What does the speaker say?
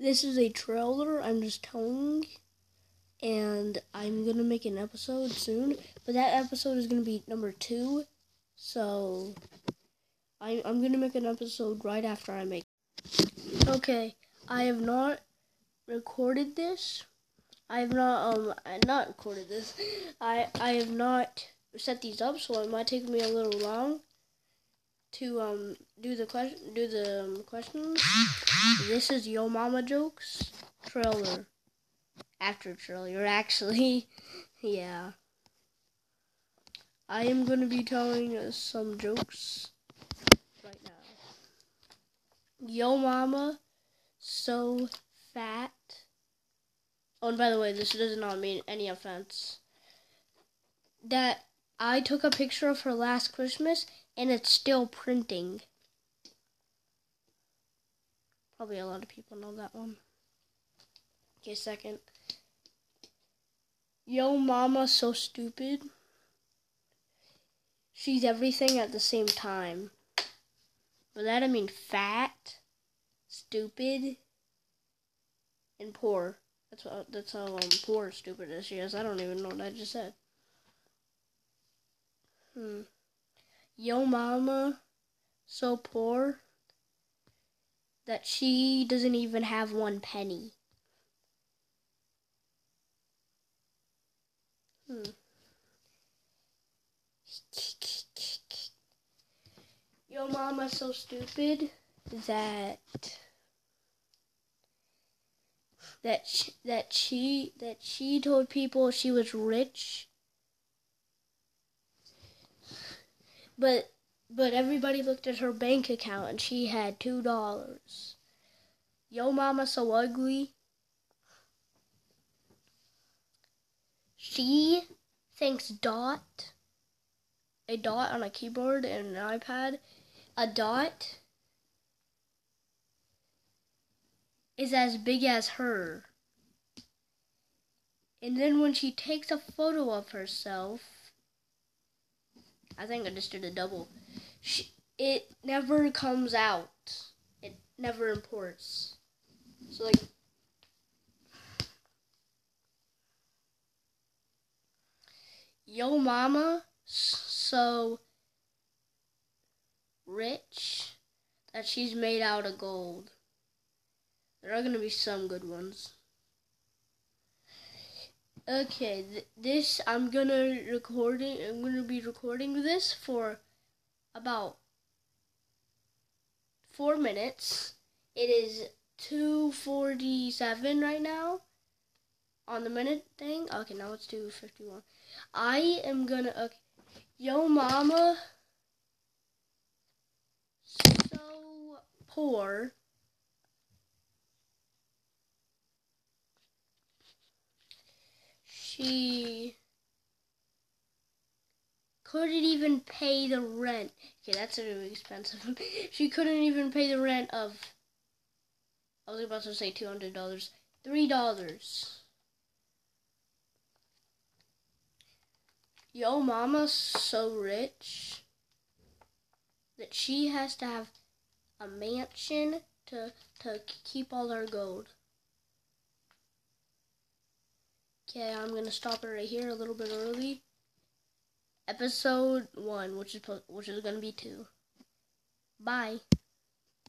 This is a trailer. I'm just telling, and I'm gonna make an episode soon. But that episode is gonna be number two. So I, I'm gonna make an episode right after I make. Okay, I have not recorded this. I have not um I not recorded this. I I have not set these up, so it might take me a little long to um do the question do the um, questions. This is Yo Mama jokes trailer after trailer actually, yeah. I am to be telling uh, some jokes right now. Yo Mama, so fat. Oh, and by the way, this does not mean any offense. That I took a picture of her last Christmas and it's still printing. Probably a lot of people know that one. Okay, second. Yo, mama, so stupid. She's everything at the same time. By that I mean fat, stupid, and poor. That's what that's how um, poor stupid she is. I don't even know what I just said. Hmm. Yo mama so poor that she doesn't even have one penny. Hmm. Yo mama so stupid that that she, that she that she told people she was rich but but everybody looked at her bank account and she had two dollars yo mama so ugly she thinks dot a dot on a keyboard and an ipad a dot is as big as her. And then when she takes a photo of herself, I think I just did a double. It never comes out. It never imports. So like Yo mama so rich that she's made out of gold. There are to be some good ones. Okay, th- this I'm gonna recording. I'm gonna be recording this for about four minutes. It is two forty-seven right now on the minute thing. Okay, now it's two fifty-one. I am gonna. Okay, yo, mama, so poor she couldn't even pay the rent. Okay, that's really expensive. she couldn't even pay the rent of. I was about to say two hundred dollars. Three dollars. Yo, mama's so rich that she has to have a mansion to to keep all her gold. Okay, I'm gonna stop it right here a little bit early. Episode one, which is which is gonna be two. Bye.